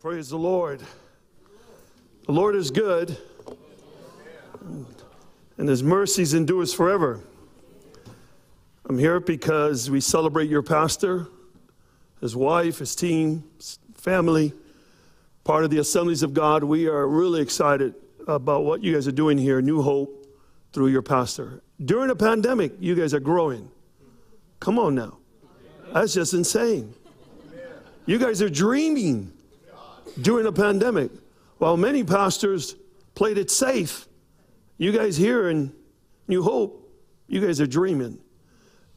Praise the Lord. The Lord is good, and his mercies endures forever. I'm here because we celebrate your pastor, his wife, his team, his family, part of the Assemblies of God. We are really excited about what you guys are doing here, New Hope, through your pastor. During a pandemic, you guys are growing. Come on now. That's just insane. You guys are dreaming during a pandemic. While many pastors played it safe, you guys here in New Hope, you guys are dreaming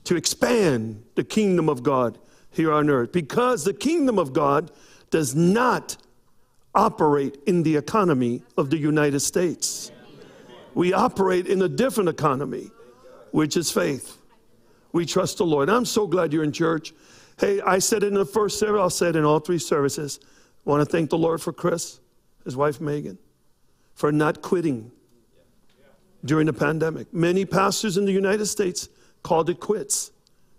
to expand the kingdom of God here on earth because the kingdom of God does not operate in the economy of the United States. We operate in a different economy, which is faith. We trust the Lord. I'm so glad you're in church. Hey, I said it in the first service, I'll say it in all three services. I want to thank the Lord for Chris, his wife Megan, for not quitting during the pandemic. Many pastors in the United States called it quits.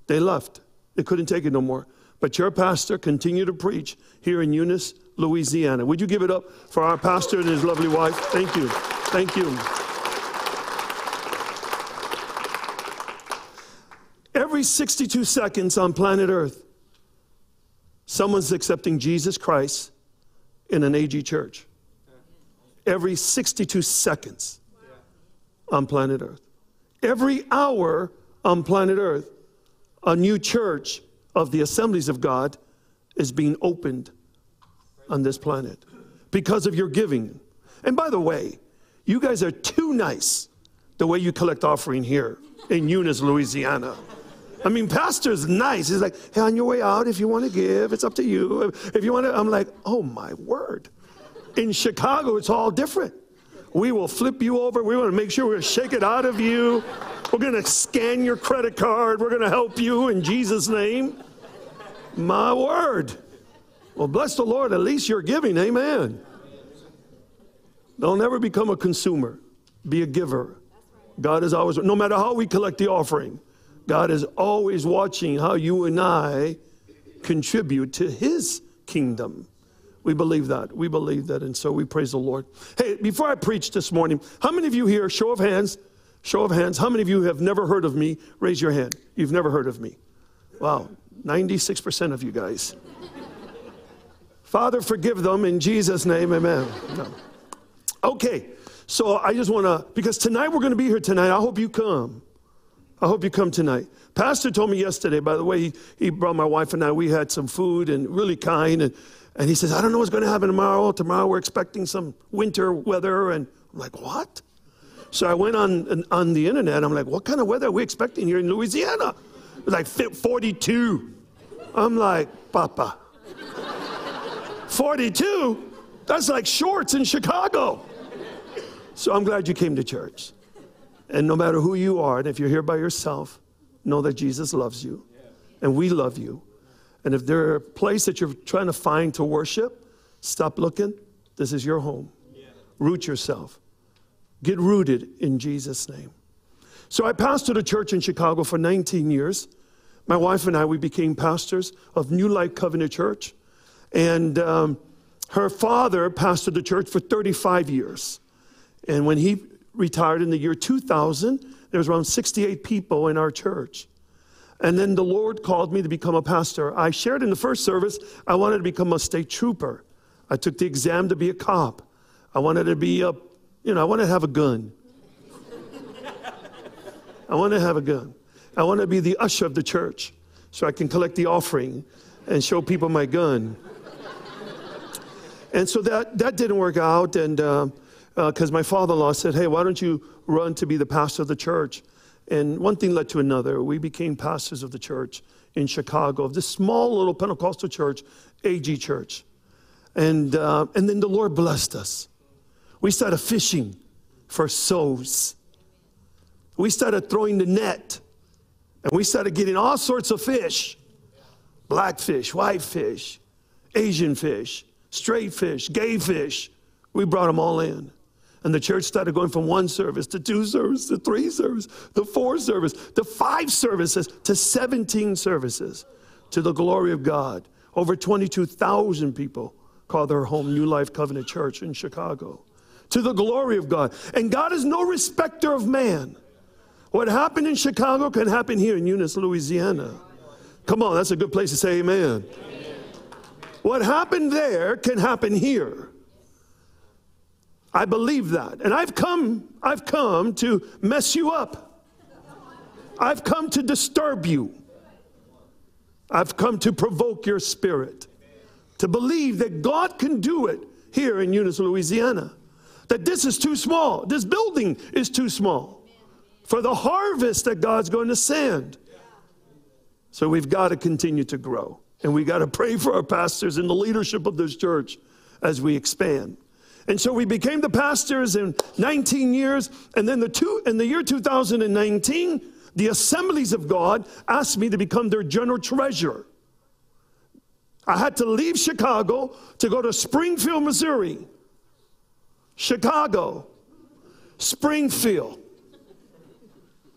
They left. They couldn't take it no more. But your pastor continued to preach here in Eunice, Louisiana. Would you give it up for our pastor and his lovely wife? Thank you. Thank you. Every 62 seconds on planet Earth, someone's accepting Jesus Christ in an AG church. Every 62 seconds on planet Earth. Every hour on planet Earth, a new church of the assemblies of God is being opened on this planet because of your giving. And by the way, you guys are too nice the way you collect offering here in Eunice, Louisiana. I mean, pastor's nice. He's like, hey, on your way out, if you want to give, it's up to you. If you want to, I'm like, oh my word. In Chicago, it's all different. We will flip you over. We want to make sure we shake it out of you. We're going to scan your credit card. We're going to help you in Jesus' name. My word. Well, bless the Lord. At least you're giving. Amen. Don't ever become a consumer. Be a giver. God is always, no matter how we collect the offering, God is always watching how you and I contribute to His kingdom. We believe that. We believe that. And so we praise the Lord. Hey, before I preach this morning, how many of you here, show of hands, show of hands, how many of you have never heard of me? Raise your hand. You've never heard of me. Wow, 96% of you guys. Father, forgive them in Jesus' name, amen. No. Okay, so I just want to, because tonight we're going to be here tonight. I hope you come. I hope you come tonight. Pastor told me yesterday, by the way, he, he brought my wife and I, we had some food and really kind. And, and he says, I don't know what's going to happen tomorrow. Tomorrow we're expecting some winter weather. And I'm like, what? So I went on, on the internet. I'm like, what kind of weather are we expecting here in Louisiana? Like 42. I'm like, Papa. 42? That's like shorts in Chicago. So I'm glad you came to church. And no matter who you are, and if you're here by yourself, know that Jesus loves you and we love you. And if there's a place that you're trying to find to worship, stop looking. This is your home. Root yourself. Get rooted in Jesus' name. So I pastored a church in Chicago for 19 years. My wife and I, we became pastors of New Life Covenant Church. And um, her father pastored the church for 35 years. And when he retired in the year 2000. There was around 68 people in our church. And then the Lord called me to become a pastor. I shared in the first service, I wanted to become a state trooper. I took the exam to be a cop. I wanted to be a, you know, I wanted to have a gun. I want to have a gun. I want to be the usher of the church so I can collect the offering and show people my gun. and so that, that didn't work out. And uh, because uh, my father in law said, Hey, why don't you run to be the pastor of the church? And one thing led to another. We became pastors of the church in Chicago, of this small little Pentecostal church, AG Church. And, uh, and then the Lord blessed us. We started fishing for souls. We started throwing the net, and we started getting all sorts of fish black fish, white fish, Asian fish, straight fish, gay fish. We brought them all in. And the church started going from one service to two services to three services to four services to five services to 17 services to the glory of God. Over 22,000 people call their home New Life Covenant Church in Chicago. To the glory of God. And God is no respecter of man. What happened in Chicago can happen here in Eunice, Louisiana. Come on, that's a good place to say amen. amen. What happened there can happen here. I believe that. And I've come, I've come to mess you up. I've come to disturb you. I've come to provoke your spirit. To believe that God can do it here in Eunice, Louisiana. That this is too small. This building is too small for the harvest that God's going to send. So we've got to continue to grow. And we've got to pray for our pastors and the leadership of this church as we expand. And so we became the pastors in 19 years. And then the two, in the year 2019, the Assemblies of God asked me to become their general treasurer. I had to leave Chicago to go to Springfield, Missouri. Chicago, Springfield,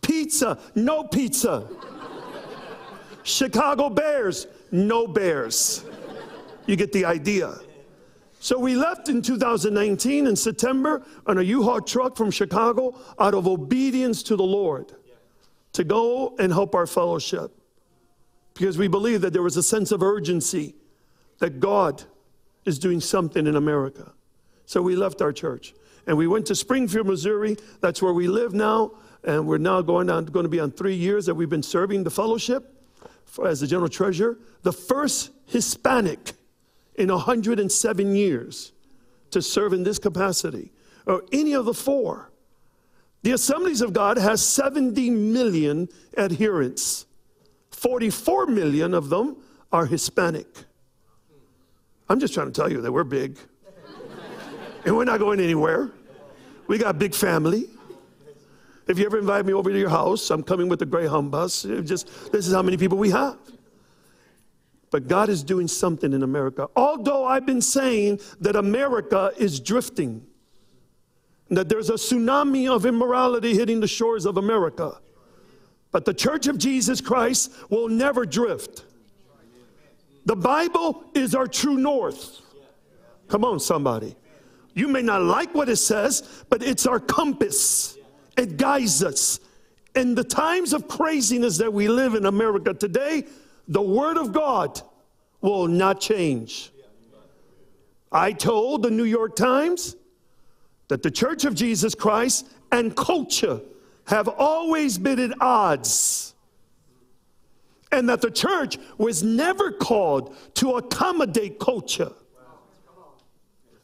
Pizza, no pizza. Chicago Bears, no Bears. You get the idea. So we left in 2019 in September on a U-Haul truck from Chicago out of obedience to the Lord to go and help our fellowship because we believe that there was a sense of urgency that God is doing something in America. So we left our church and we went to Springfield, Missouri. That's where we live now and we're now going on going to be on three years that we've been serving the fellowship for, as the general treasurer. The first Hispanic in 107 years to serve in this capacity, or any of the four. The Assemblies of God has 70 million adherents. 44 million of them are Hispanic. I'm just trying to tell you that we're big. and we're not going anywhere. We got big family. If you ever invite me over to your house, I'm coming with the Greyhound bus. Just this is how many people we have. But God is doing something in America. Although I've been saying that America is drifting, that there's a tsunami of immorality hitting the shores of America. But the Church of Jesus Christ will never drift. The Bible is our true north. Come on, somebody. You may not like what it says, but it's our compass. It guides us. In the times of craziness that we live in America today, the Word of God will not change. I told the New York Times that the Church of Jesus Christ and culture have always been at odds. And that the church was never called to accommodate culture.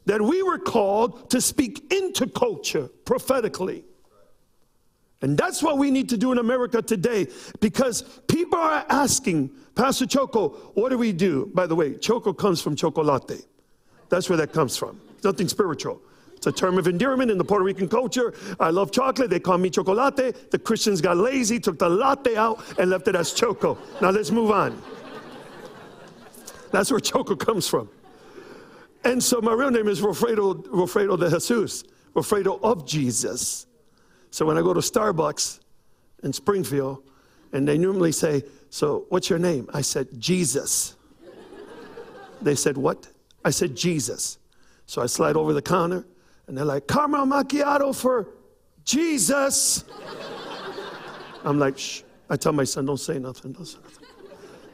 That we were called to speak into culture prophetically. And that's what we need to do in America today because people are asking, Pastor Choco, what do we do? By the way, Choco comes from chocolate. That's where that comes from. Nothing spiritual. It's a term of endearment in the Puerto Rican culture. I love chocolate. They call me chocolate. The Christians got lazy, took the latte out, and left it as choco. Now let's move on. That's where choco comes from. And so my real name is Wilfredo, Wilfredo de Jesus, Wilfredo of Jesus. So when I go to Starbucks in Springfield, and they normally say, So what's your name? I said, Jesus. They said, What? I said, Jesus. So I slide over the counter, and they're like, Caramel macchiato for Jesus. I'm like, Shh. I tell my son, Don't say nothing. Don't say nothing.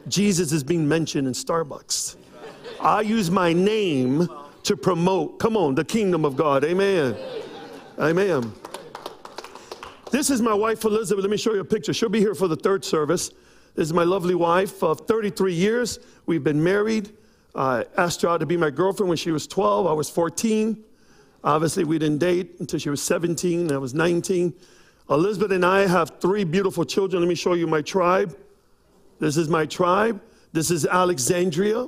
Jesus is being mentioned in Starbucks. I use my name to promote, come on, the kingdom of God. Amen. Amen. This is my wife, Elizabeth. Let me show you a picture. She'll be here for the third service. This is my lovely wife of 33 years. We've been married. I asked her out to be my girlfriend when she was 12. I was 14. Obviously, we didn't date until she was 17. I was 19. Elizabeth and I have three beautiful children. Let me show you my tribe. This is my tribe. This is Alexandria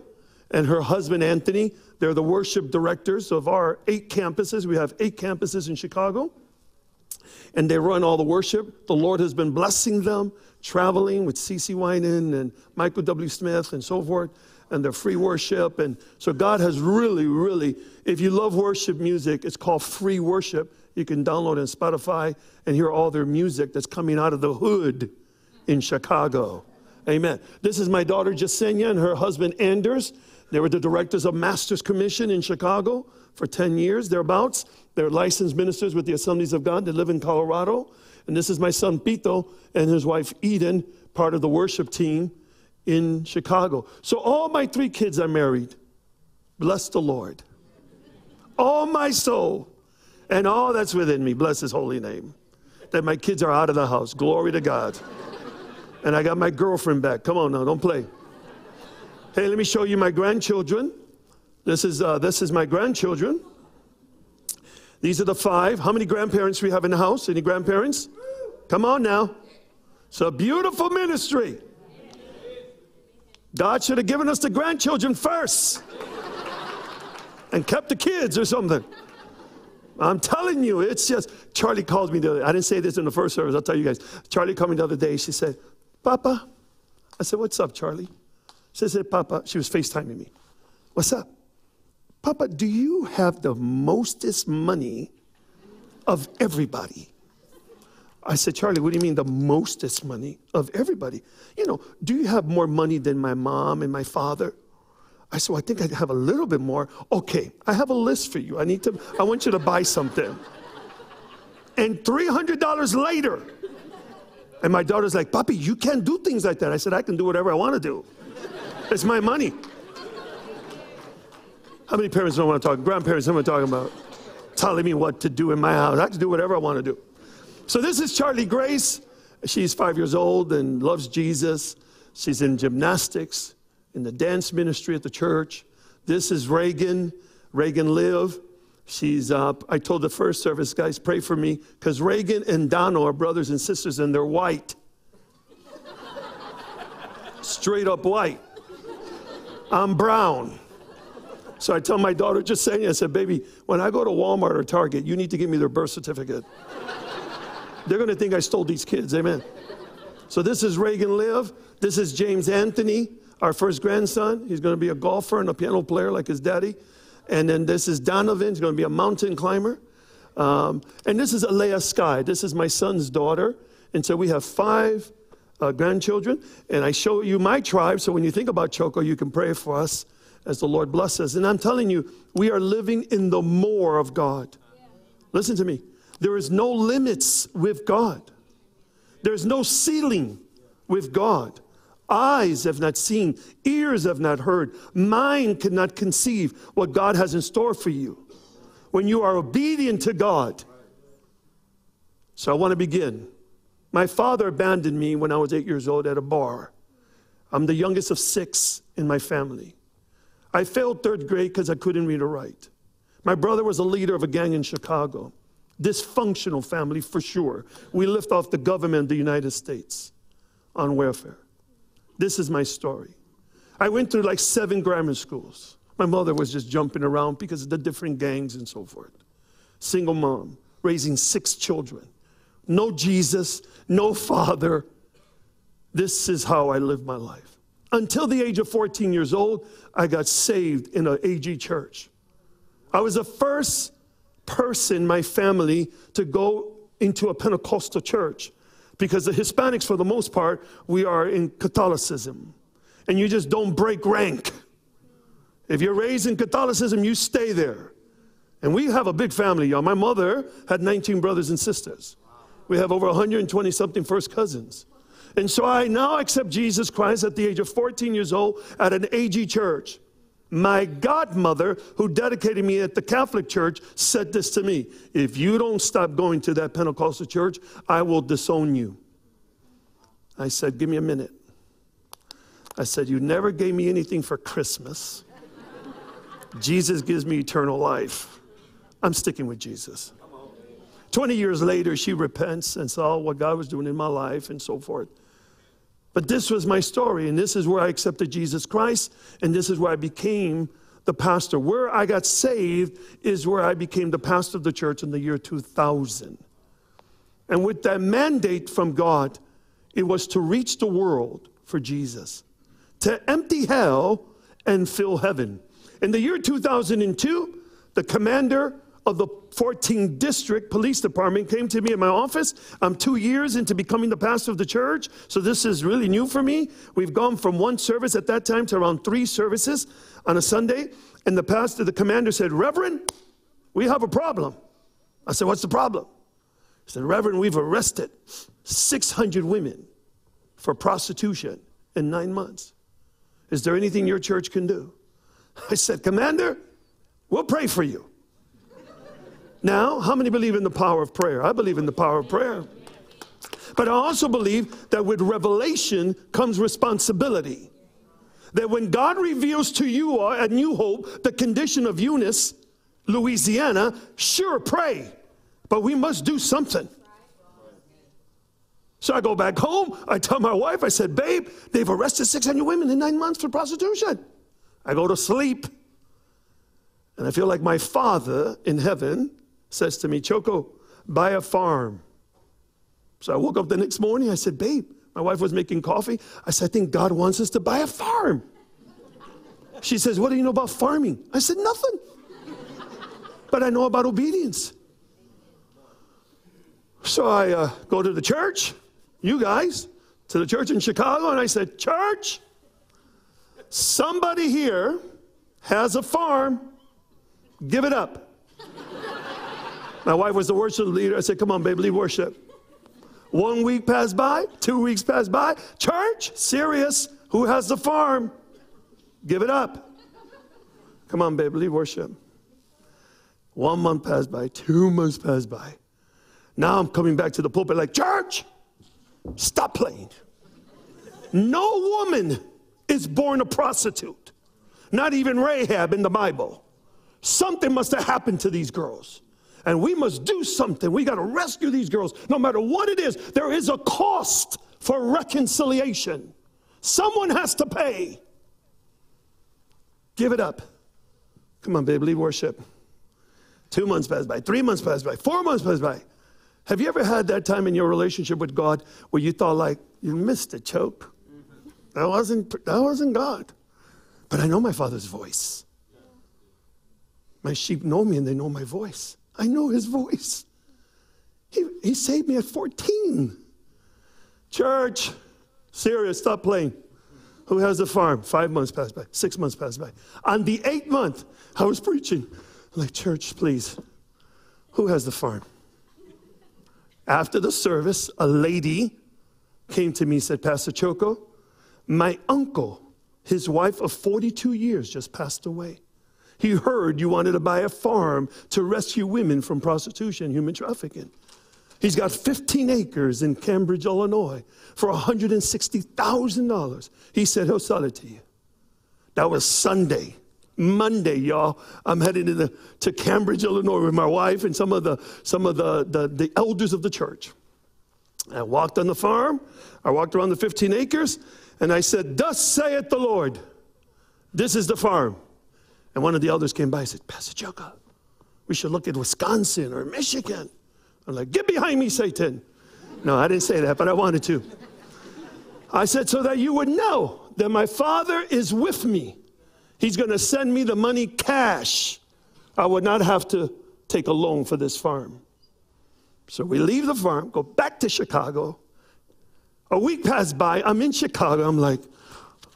and her husband, Anthony. They're the worship directors of our eight campuses. We have eight campuses in Chicago and they run all the worship. The Lord has been blessing them, traveling with CeCe Winans and Michael W. Smith and so forth, and their free worship. And so God has really, really, if you love worship music, it's called free worship. You can download on Spotify and hear all their music that's coming out of the hood in Chicago. Amen. This is my daughter Jasenia and her husband Anders. They were the directors of Masters Commission in Chicago for 10 years, thereabouts. They're licensed ministers with the Assemblies of God. They live in Colorado. And this is my son Pito and his wife Eden, part of the worship team in Chicago. So all my three kids are married. Bless the Lord. All my soul and all that's within me, bless his holy name. That my kids are out of the house. Glory to God. And I got my girlfriend back. Come on now, don't play. Hey, let me show you my grandchildren. This is, uh, this is my grandchildren. These are the five. How many grandparents we have in the house? Any grandparents? Come on now. It's a beautiful ministry. God should have given us the grandchildren first and kept the kids or something. I'm telling you, it's just, Charlie called me the other I didn't say this in the first service, I'll tell you guys. Charlie called me the other day. She said, Papa. I said, What's up, Charlie? She said, Papa, she was FaceTiming me. What's up? Papa, do you have the mostest money of everybody? I said, Charlie, what do you mean the mostest money of everybody? You know, do you have more money than my mom and my father? I said, well, I think I have a little bit more. Okay, I have a list for you. I need to, I want you to buy something. And $300 later, and my daughter's like, Papi, you can't do things like that. I said, I can do whatever I want to do. It's my money. How many parents don't want to talk? Grandparents don't want to talk about telling me what to do in my house. I can do whatever I want to do. So this is Charlie Grace. She's five years old and loves Jesus. She's in gymnastics, in the dance ministry at the church. This is Reagan, Reagan Live. She's up. I told the first service guys, pray for me, because Reagan and Dano are brothers and sisters, and they're white. Straight up white. I'm brown. So I tell my daughter, just saying, I said, baby, when I go to Walmart or Target, you need to give me their birth certificate. They're going to think I stole these kids. Amen. So this is Reagan Live. This is James Anthony, our first grandson. He's going to be a golfer and a piano player like his daddy. And then this is Donovan. He's going to be a mountain climber. Um, and this is Alea Sky. This is my son's daughter. And so we have five uh, grandchildren. And I show you my tribe. So when you think about Choco, you can pray for us as the Lord blesses. And I'm telling you, we are living in the more of God. Listen to me. There is no limits with God. There's no ceiling with God. Eyes have not seen, ears have not heard, mind cannot conceive what God has in store for you when you are obedient to God. So I want to begin. My father abandoned me when I was eight years old at a bar. I'm the youngest of six in my family. I failed third grade because I couldn't read or write. My brother was a leader of a gang in Chicago dysfunctional family for sure. We lift off the government of the United States on welfare. This is my story. I went through like seven grammar schools. My mother was just jumping around because of the different gangs and so forth. Single mom, raising six children. No Jesus, no father. This is how I lived my life. Until the age of 14 years old, I got saved in an AG church. I was the first person, my family, to go into a Pentecostal church because the Hispanics, for the most part, we are in Catholicism. And you just don't break rank. If you're raised in Catholicism, you stay there. And we have a big family, y'all. My mother had 19 brothers and sisters. We have over 120 something first cousins. And so I now accept Jesus Christ at the age of 14 years old at an AG church. My godmother, who dedicated me at the Catholic Church, said this to me If you don't stop going to that Pentecostal church, I will disown you. I said, Give me a minute. I said, You never gave me anything for Christmas. Jesus gives me eternal life. I'm sticking with Jesus. 20 years later, she repents and saw what God was doing in my life and so forth. But this was my story, and this is where I accepted Jesus Christ, and this is where I became the pastor. Where I got saved is where I became the pastor of the church in the year 2000. And with that mandate from God, it was to reach the world for Jesus, to empty hell and fill heaven. In the year 2002, the commander of the 14th district police department came to me in my office. I'm two years into becoming the pastor of the church, so this is really new for me. We've gone from one service at that time to around three services on a Sunday. And the pastor, the commander said, Reverend, we have a problem. I said, What's the problem? He said, Reverend, we've arrested 600 women for prostitution in nine months. Is there anything your church can do? I said, Commander, we'll pray for you. Now, how many believe in the power of prayer? I believe in the power of prayer. But I also believe that with revelation comes responsibility. That when God reveals to you at New Hope the condition of Eunice, Louisiana, sure, pray, but we must do something. So I go back home. I tell my wife, I said, Babe, they've arrested 600 women in nine months for prostitution. I go to sleep. And I feel like my father in heaven says to me, Choco, buy a farm. So I woke up the next morning. I said, Babe, my wife was making coffee. I said, I think God wants us to buy a farm. She says, What do you know about farming? I said, Nothing. But I know about obedience. So I uh, go to the church, you guys, to the church in Chicago, and I said, Church, somebody here has a farm, give it up. My wife was the worship leader. I said, Come on, babe, lead worship. One week passed by, two weeks passed by. Church, serious. Who has the farm? Give it up. Come on, babe, lead worship. One month passed by, two months passed by. Now I'm coming back to the pulpit like, Church, stop playing. No woman is born a prostitute, not even Rahab in the Bible. Something must have happened to these girls. And we must do something. We got to rescue these girls. No matter what it is, there is a cost for reconciliation. Someone has to pay. Give it up. Come on, babe, lead worship. Two months passed by, three months passed by, four months passed by. Have you ever had that time in your relationship with God where you thought like you missed a choke? That wasn't that wasn't God. But I know my father's voice. My sheep know me and they know my voice. I know his voice. He, he saved me at 14. Church, serious, stop playing. Who has a farm? Five months passed by, six months passed by. On the eighth month, I was preaching. I'm like, church, please, who has the farm? After the service, a lady came to me and said, Pastor Choco, my uncle, his wife of 42 years, just passed away. He heard you wanted to buy a farm to rescue women from prostitution, human trafficking. He's got 15 acres in Cambridge, Illinois for $160,000. He said he'll sell it to you. That was Sunday. Monday, y'all, I'm heading to, the, to Cambridge, Illinois with my wife and some of, the, some of the, the, the elders of the church. I walked on the farm. I walked around the 15 acres and I said, Thus saith the Lord, this is the farm. And one of the elders came by and said, Pastor Choco, we should look at Wisconsin or Michigan. I'm like, get behind me, Satan. No, I didn't say that, but I wanted to. I said, so that you would know that my father is with me. He's going to send me the money cash. I would not have to take a loan for this farm. So we leave the farm, go back to Chicago. A week passed by. I'm in Chicago. I'm like,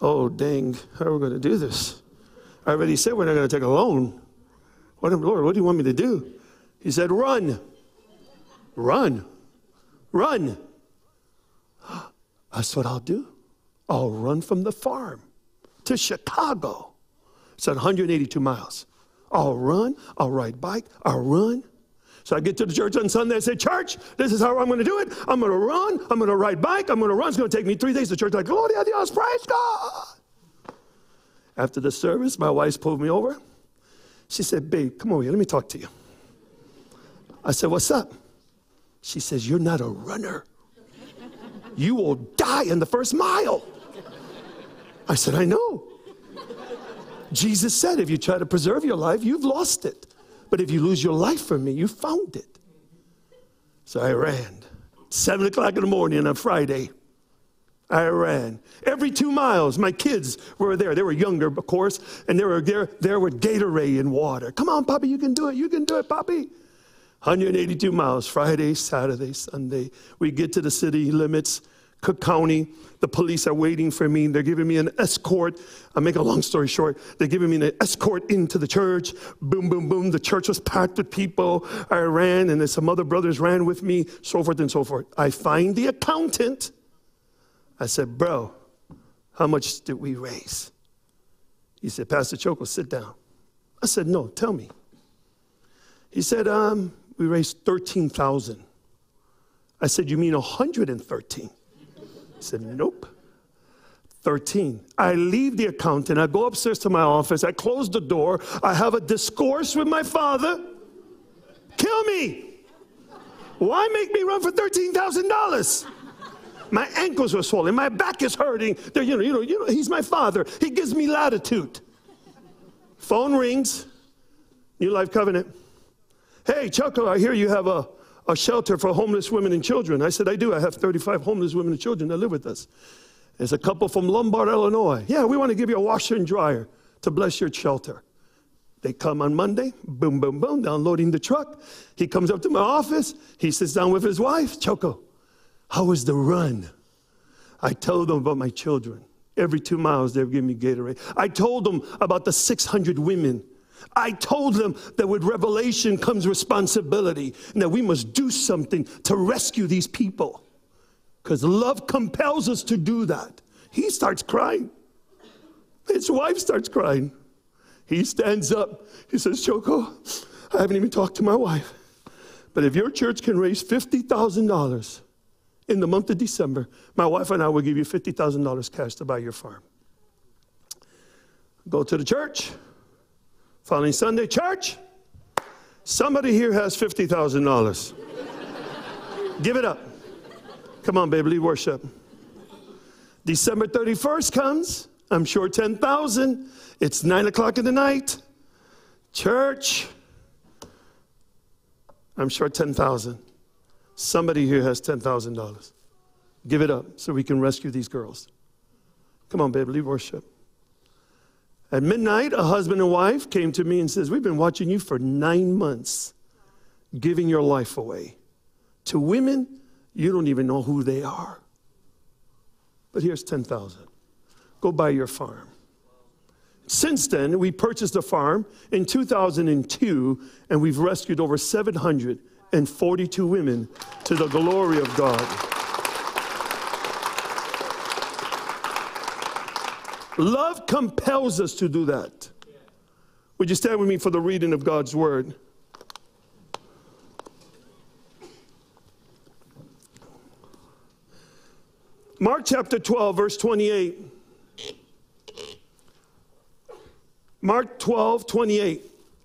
oh, dang, how are we going to do this? I already said we're not going to take a loan. What, Lord, what do you want me to do? He said, run. Run. Run. That's what I'll do. I'll run from the farm to Chicago. It's at 182 miles. I'll run, I'll ride bike, I'll run. So I get to the church on Sunday. I say, Church, this is how I'm going to do it. I'm going to run. I'm going to ride bike. I'm going to run. It's going to take me three days. The church like, Gloria Dios, praise God. After the service, my wife pulled me over. She said, Babe, come over here. Let me talk to you. I said, What's up? She says, You're not a runner. You will die in the first mile. I said, I know. Jesus said, If you try to preserve your life, you've lost it. But if you lose your life for me, you found it. So I ran. Seven o'clock in the morning on Friday. I ran. Every two miles, my kids were there. They were younger, of course, and they were there, there with Gatorade and water. Come on, Poppy, you can do it. You can do it, Poppy. 182 miles, Friday, Saturday, Sunday. We get to the city limits, Cook County. The police are waiting for me. They're giving me an escort. I make a long story short. They're giving me an escort into the church. Boom, boom, boom. The church was packed with people. I ran, and then some other brothers ran with me, so forth and so forth. I find the accountant. I said, Bro, how much did we raise? He said, Pastor Choco, sit down. I said, No, tell me. He said, um, We raised 13,000. I said, You mean 113? He said, Nope. 13. I leave the accountant. I go upstairs to my office. I close the door. I have a discourse with my father. Kill me. Why make me run for $13,000? My ankles were swollen. My back is hurting. They're, you know, you know, you know, he's my father. He gives me latitude. Phone rings. New Life Covenant. Hey, Choco, I hear you have a, a shelter for homeless women and children. I said, I do. I have 35 homeless women and children that live with us. There's a couple from Lombard, Illinois. Yeah, we want to give you a washer and dryer to bless your shelter. They come on Monday, boom, boom, boom, downloading the truck. He comes up to my office. He sits down with his wife. Choco, how was the run? I told them about my children. Every two miles, they were giving me Gatorade. I told them about the 600 women. I told them that with revelation comes responsibility and that we must do something to rescue these people because love compels us to do that. He starts crying. His wife starts crying. He stands up. He says, Choco, I haven't even talked to my wife. But if your church can raise $50,000 in the month of December, my wife and I will give you $50,000 cash to buy your farm. Go to the church. Following Sunday, church, somebody here has $50,000. give it up. Come on, baby, lead worship. December 31st comes. I'm sure 10,000. It's 9 o'clock in the night. Church. I'm sure 10,000. Somebody here has $10,000. Give it up so we can rescue these girls. Come on, baby, lead worship. At midnight, a husband and wife came to me and says, We've been watching you for nine months, giving your life away to women you don't even know who they are. But here's 10,000. Go buy your farm. Since then, we purchased a farm in 2002 and we've rescued over 742 women to the glory of God. Love compels us to do that. Would you stand with me for the reading of God's word? Mark chapter 12, verse 28. Mark 12, 28.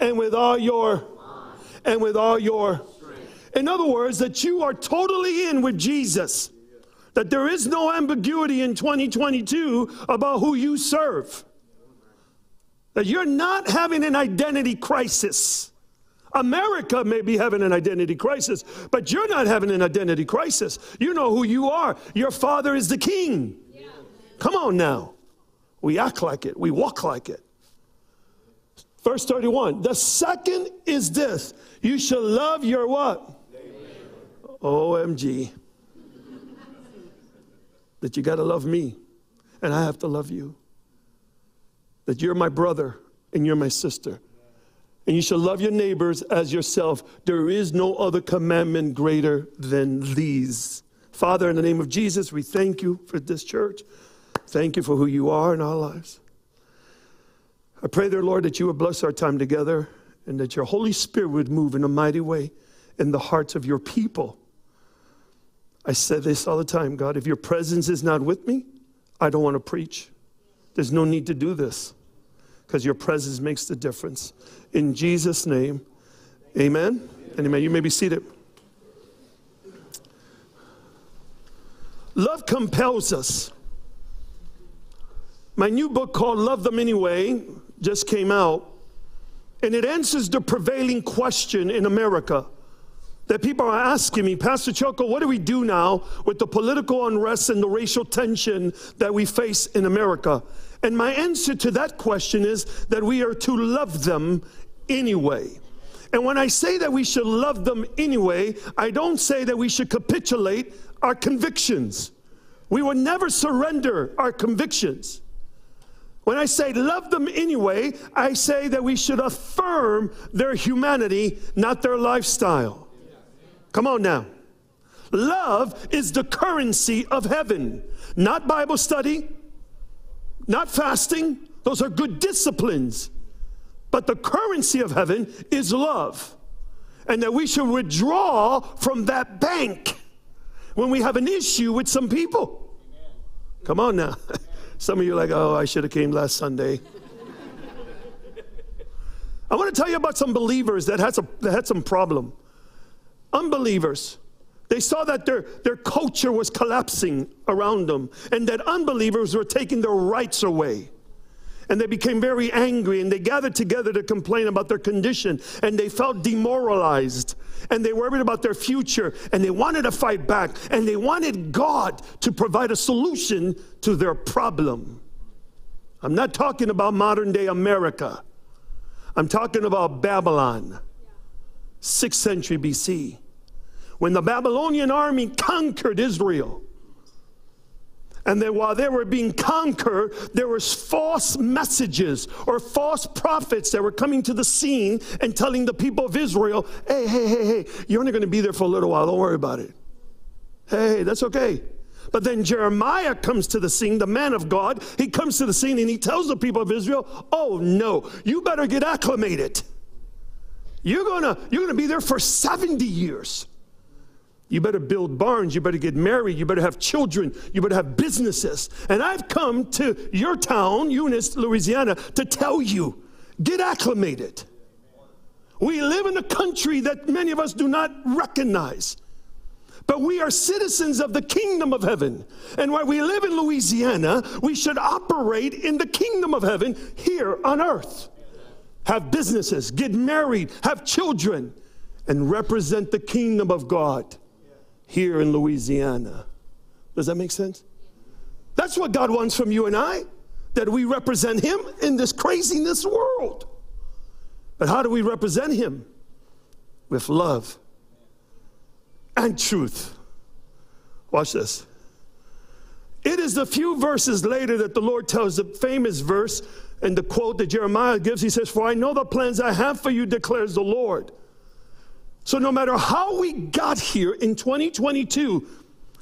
and with all your and with all your in other words that you are totally in with Jesus that there is no ambiguity in 2022 about who you serve that you're not having an identity crisis America may be having an identity crisis, but you're not having an identity crisis. You know who you are. Your father is the king. Come on now. We act like it, we walk like it. Verse 31 The second is this you shall love your what? OMG. that you got to love me, and I have to love you. That you're my brother and you're my sister and you shall love your neighbors as yourself. There is no other commandment greater than these. Father, in the name of Jesus, we thank you for this church. Thank you for who you are in our lives. I pray, dear Lord, that you would bless our time together and that your Holy Spirit would move in a mighty way in the hearts of your people. I say this all the time God, if your presence is not with me, I don't want to preach. There's no need to do this because your presence makes the difference. In Jesus' name, amen. Amen. You may be seated. Love compels us. My new book called Love Them Anyway just came out, and it answers the prevailing question in America that people are asking me, Pastor Choco, what do we do now with the political unrest and the racial tension that we face in America? And my answer to that question is that we are to love them anyway. And when I say that we should love them anyway, I don't say that we should capitulate our convictions. We will never surrender our convictions. When I say love them anyway, I say that we should affirm their humanity, not their lifestyle. Come on now. Love is the currency of heaven, not Bible study, not fasting. Those are good disciplines. But the currency of heaven is love. And that we should withdraw from that bank when we have an issue with some people. Come on now. Some of you are like, oh, I should have came last Sunday. I want to tell you about some believers that had some, that had some problem unbelievers. They saw that their, their culture was collapsing around them and that unbelievers were taking their rights away. And they became very angry and they gathered together to complain about their condition and they felt demoralized and they worried about their future and they wanted to fight back and they wanted God to provide a solution to their problem. I'm not talking about modern day America, I'm talking about Babylon. 6th century BC, when the Babylonian army conquered Israel. And while they were being conquered, there was false messages or false prophets that were coming to the scene and telling the people of Israel, hey, hey, hey, hey, you're only going to be there for a little while. Don't worry about it. Hey, that's okay. But then Jeremiah comes to the scene, the man of God. He comes to the scene and he tells the people of Israel, oh no, you better get acclimated. You're gonna, you're gonna be there for 70 years. You better build barns. You better get married. You better have children. You better have businesses. And I've come to your town, Eunice, Louisiana, to tell you get acclimated. We live in a country that many of us do not recognize. But we are citizens of the kingdom of heaven. And while we live in Louisiana, we should operate in the kingdom of heaven here on earth have businesses, get married, have children, and represent the kingdom of God here in Louisiana. Does that make sense? That's what God wants from you and I, that we represent Him in this craziness world. But how do we represent Him? With love and truth. Watch this. It is a few verses later that the Lord tells the famous verse and the quote that Jeremiah gives, he says, For I know the plans I have for you, declares the Lord. So no matter how we got here in 2022,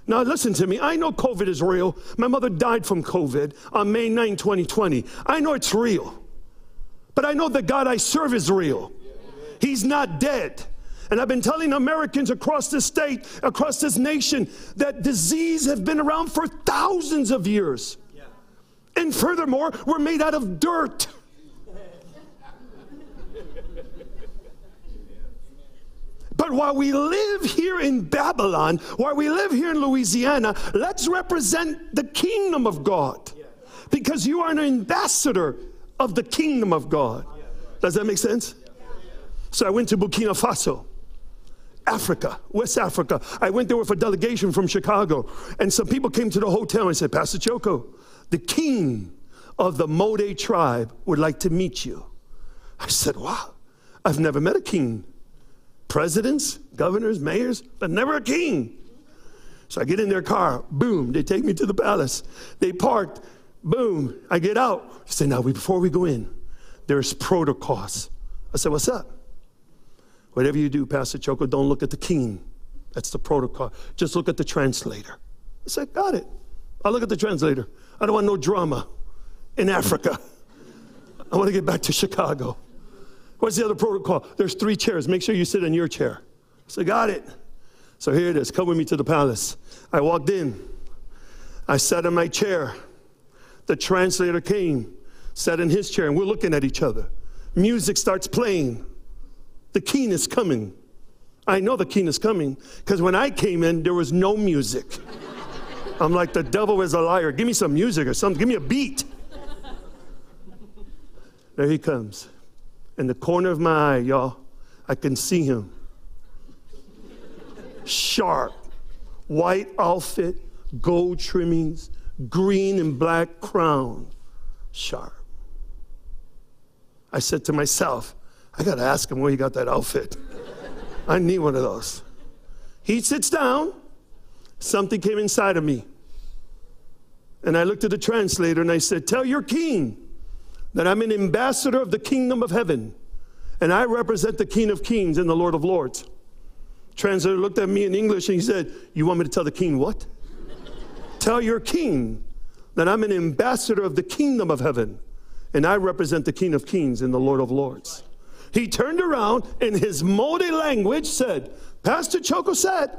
now listen to me, I know COVID is real. My mother died from COVID on May 9, 2020. I know it's real. But I know the God I serve is real. He's not dead. And I've been telling Americans across this state, across this nation, that disease has been around for thousands of years. And furthermore, we're made out of dirt. But while we live here in Babylon, while we live here in Louisiana, let's represent the kingdom of God. Because you are an ambassador of the kingdom of God. Does that make sense? So I went to Burkina Faso. Africa, West Africa. I went there with a delegation from Chicago, and some people came to the hotel and said, Pastor Choco, the king of the Mode tribe would like to meet you. I said, Wow, I've never met a king. Presidents, governors, mayors, but never a king. So I get in their car, boom, they take me to the palace. They parked, boom, I get out. I say, Now, before we go in, there's protocols. I said, What's up? Whatever you do, Pastor Choco, don't look at the king. That's the protocol. Just look at the translator. I said, Got it. I'll look at the translator. I don't want no drama in Africa. I want to get back to Chicago. What's the other protocol? There's three chairs. Make sure you sit in your chair. So got it. So here it is. Come with me to the palace. I walked in. I sat in my chair. The translator came, sat in his chair, and we're looking at each other. Music starts playing. The king is coming. I know the king is coming because when I came in, there was no music. I'm like, the devil is a liar. Give me some music or something. Give me a beat. There he comes. In the corner of my eye, y'all, I can see him. Sharp, white outfit, gold trimmings, green and black crown. Sharp. I said to myself, I got to ask him where he got that outfit. I need one of those. He sits down. Something came inside of me. And I looked at the translator and I said, Tell your king that I'm an ambassador of the kingdom of heaven. And I represent the King of Kings and the Lord of Lords. Translator looked at me in English and he said, You want me to tell the king what? tell your king that I'm an ambassador of the kingdom of heaven. And I represent the King of Kings and the Lord of Lords. He turned around in his Mode language said, Pastor Choco said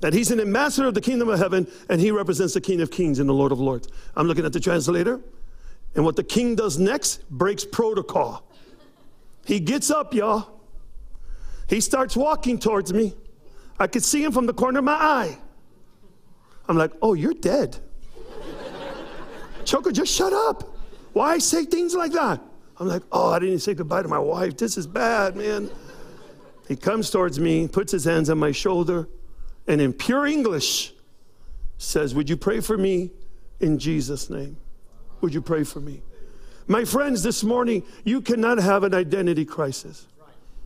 that he's an ambassador of the kingdom of heaven and he represents the King of Kings and the Lord of Lords. I'm looking at the translator, and what the king does next breaks protocol. He gets up, y'all. He starts walking towards me. I could see him from the corner of my eye. I'm like, oh, you're dead. Choco, just shut up. Why say things like that? I'm like, oh, I didn't say goodbye to my wife. This is bad, man. He comes towards me, puts his hands on my shoulder, and in pure English says, Would you pray for me in Jesus' name? Would you pray for me? My friends, this morning, you cannot have an identity crisis.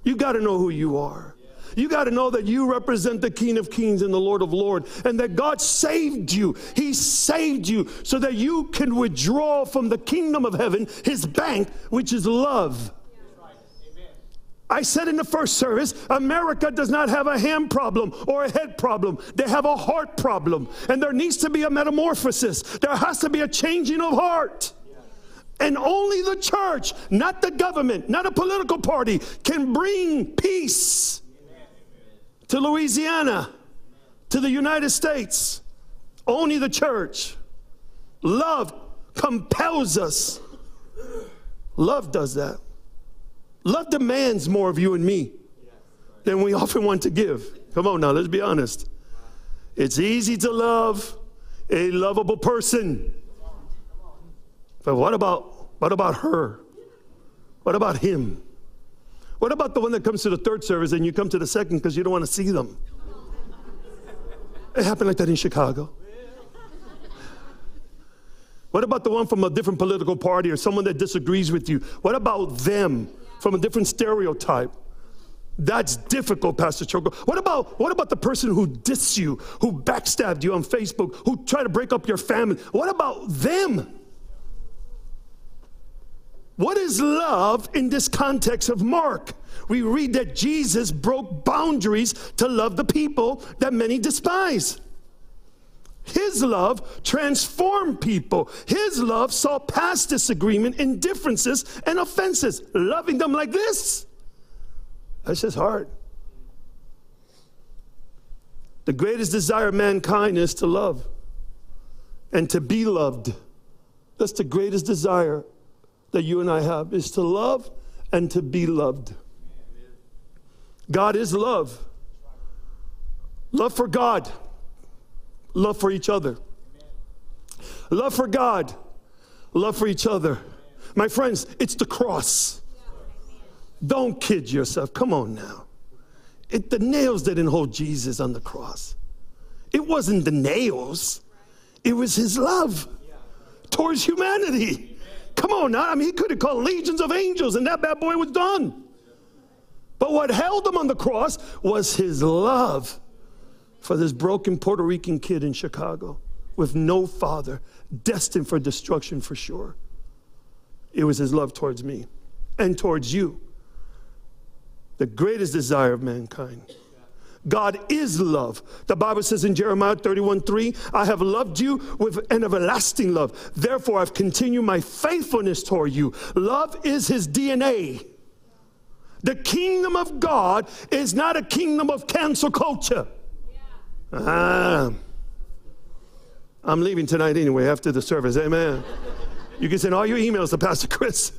You got to know who you are. You got to know that you represent the King of Kings and the Lord of Lords, and that God saved you. He saved you so that you can withdraw from the kingdom of heaven his bank, which is love. I said in the first service, America does not have a hand problem or a head problem. They have a heart problem. And there needs to be a metamorphosis. There has to be a changing of heart. And only the church, not the government, not a political party, can bring peace to Louisiana, to the United States. Only the church. Love compels us. Love does that. Love demands more of you and me than we often want to give. Come on now, let's be honest. It's easy to love a lovable person. But what about what about her? What about him? What about the one that comes to the third service and you come to the second because you don't want to see them? It happened like that in Chicago. What about the one from a different political party or someone that disagrees with you? What about them from a different stereotype? That's difficult, Pastor Choco. What about what about the person who dissed you, who backstabbed you on Facebook, who tried to break up your family? What about them? What is love in this context of Mark? We read that Jesus broke boundaries to love the people that many despise. His love transformed people. His love saw past disagreement, indifferences, and offenses. Loving them like this, that's just hard. The greatest desire of mankind is to love and to be loved. That's the greatest desire that you and I have is to love and to be loved. God is love. Love for God, love for each other. Love for God, love for each other. My friends, it's the cross. Don't kid yourself. Come on now. It, the nails didn't hold Jesus on the cross. It wasn't the nails, it was his love towards humanity. Come on now. I mean, he could have called legions of angels and that bad boy was done. But what held him on the cross was his love for this broken Puerto Rican kid in Chicago with no father, destined for destruction for sure. It was his love towards me and towards you. The greatest desire of mankind. God is love. The Bible says in Jeremiah 31 3, I have loved you with an everlasting love. Therefore, I've continued my faithfulness toward you. Love is his DNA. The kingdom of God is not a kingdom of cancel culture. Ah. I'm leaving tonight anyway after the service. Amen. You can send all your emails to Pastor Chris.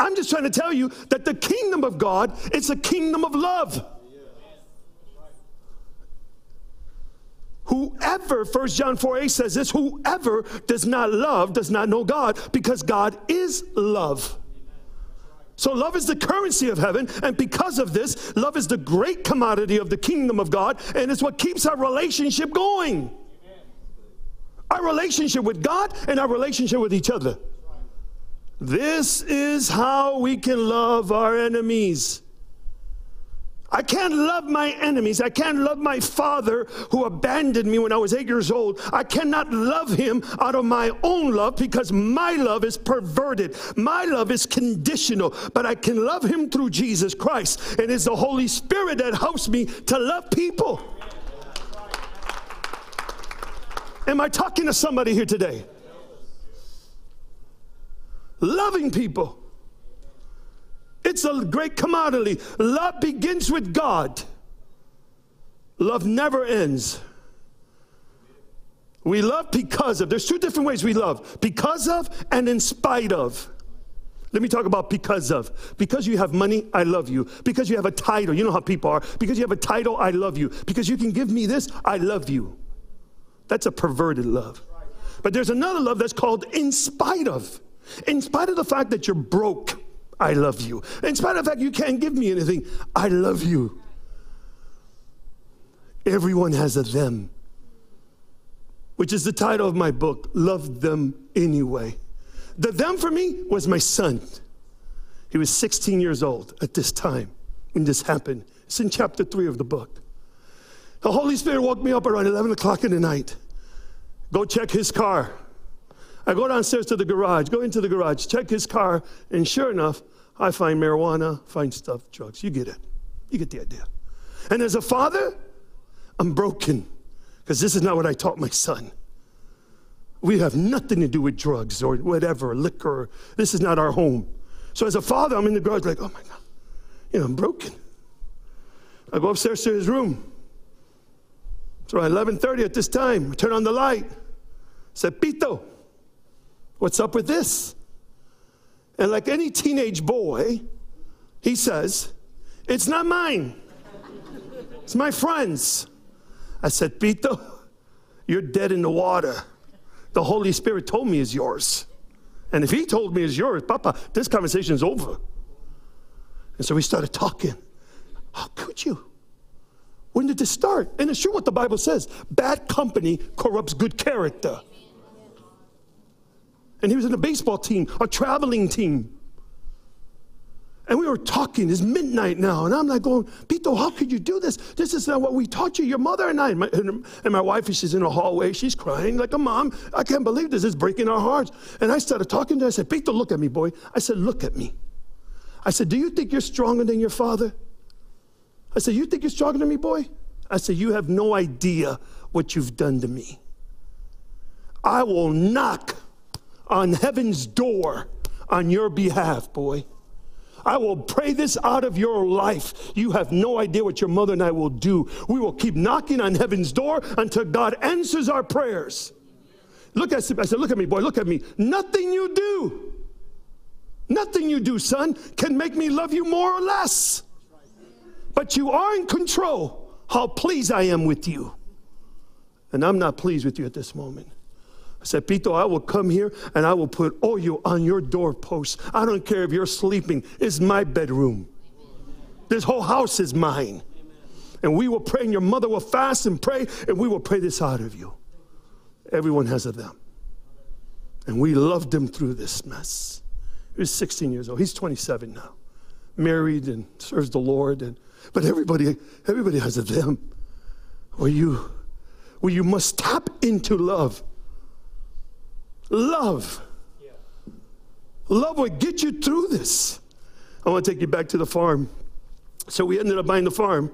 I'm just trying to tell you that the kingdom of God is a kingdom of love. Whoever, 1 John 4 8 says this, whoever does not love does not know God because God is love. So, love is the currency of heaven, and because of this, love is the great commodity of the kingdom of God, and it's what keeps our relationship going. Our relationship with God and our relationship with each other. This is how we can love our enemies. I can't love my enemies. I can't love my father who abandoned me when I was eight years old. I cannot love him out of my own love because my love is perverted. My love is conditional, but I can love him through Jesus Christ. And it's the Holy Spirit that helps me to love people. Am I talking to somebody here today? Loving people. It's a great commodity. Love begins with God. Love never ends. We love because of. There's two different ways we love because of and in spite of. Let me talk about because of. Because you have money, I love you. Because you have a title, you know how people are. Because you have a title, I love you. Because you can give me this, I love you. That's a perverted love. But there's another love that's called in spite of. In spite of the fact that you're broke, I love you. In spite of the fact you can't give me anything, I love you. Everyone has a them, which is the title of my book, Love Them Anyway. The them for me was my son. He was 16 years old at this time when this happened. It's in chapter 3 of the book. The Holy Spirit woke me up around 11 o'clock in the night. Go check his car. I go downstairs to the garage, go into the garage, check his car, and sure enough, I find marijuana, find stuff, drugs. You get it. You get the idea. And as a father, I'm broken because this is not what I taught my son. We have nothing to do with drugs or whatever, liquor. This is not our home. So as a father, I'm in the garage like, oh my God, you know, I'm broken. I go upstairs to his room. It's around 11.30 at this time. I turn on the light. I said, Pito, What's up with this? And like any teenage boy, he says, It's not mine. It's my friend's. I said, Pito, you're dead in the water. The Holy Spirit told me it's yours. And if he told me it's yours, Papa, this conversation is over. And so we started talking. How could you? When did this start? And it's true what the Bible says bad company corrupts good character. And he was in a baseball team, a traveling team. And we were talking, it's midnight now, and I'm like going, Pito, how could you do this? This is not what we taught you, your mother and I. And my, and my wife, she's in the hallway, she's crying like a mom. I can't believe this, is breaking our hearts. And I started talking to her, I said, Pito, look at me, boy. I said, look at me. I said, do you think you're stronger than your father? I said, you think you're stronger than me, boy? I said, you have no idea what you've done to me. I will knock on heaven's door on your behalf, boy. I will pray this out of your life. You have no idea what your mother and I will do. We will keep knocking on heaven's door until God answers our prayers. Look at I said, look at me, boy, look at me. Nothing you do, nothing you do, son, can make me love you more or less. But you are in control. How pleased I am with you. And I'm not pleased with you at this moment. I said, Pito, I will come here and I will put oil on your doorpost. I don't care if you're sleeping, it's my bedroom. This whole house is mine. And we will pray, and your mother will fast and pray, and we will pray this out of you. Everyone has a them. And we loved him through this mess. He was 16 years old. He's 27 now. Married and serves the Lord. And, but everybody, everybody has a them. Where you, where you must tap into love Love. Love will get you through this. I want to take you back to the farm. So we ended up buying the farm.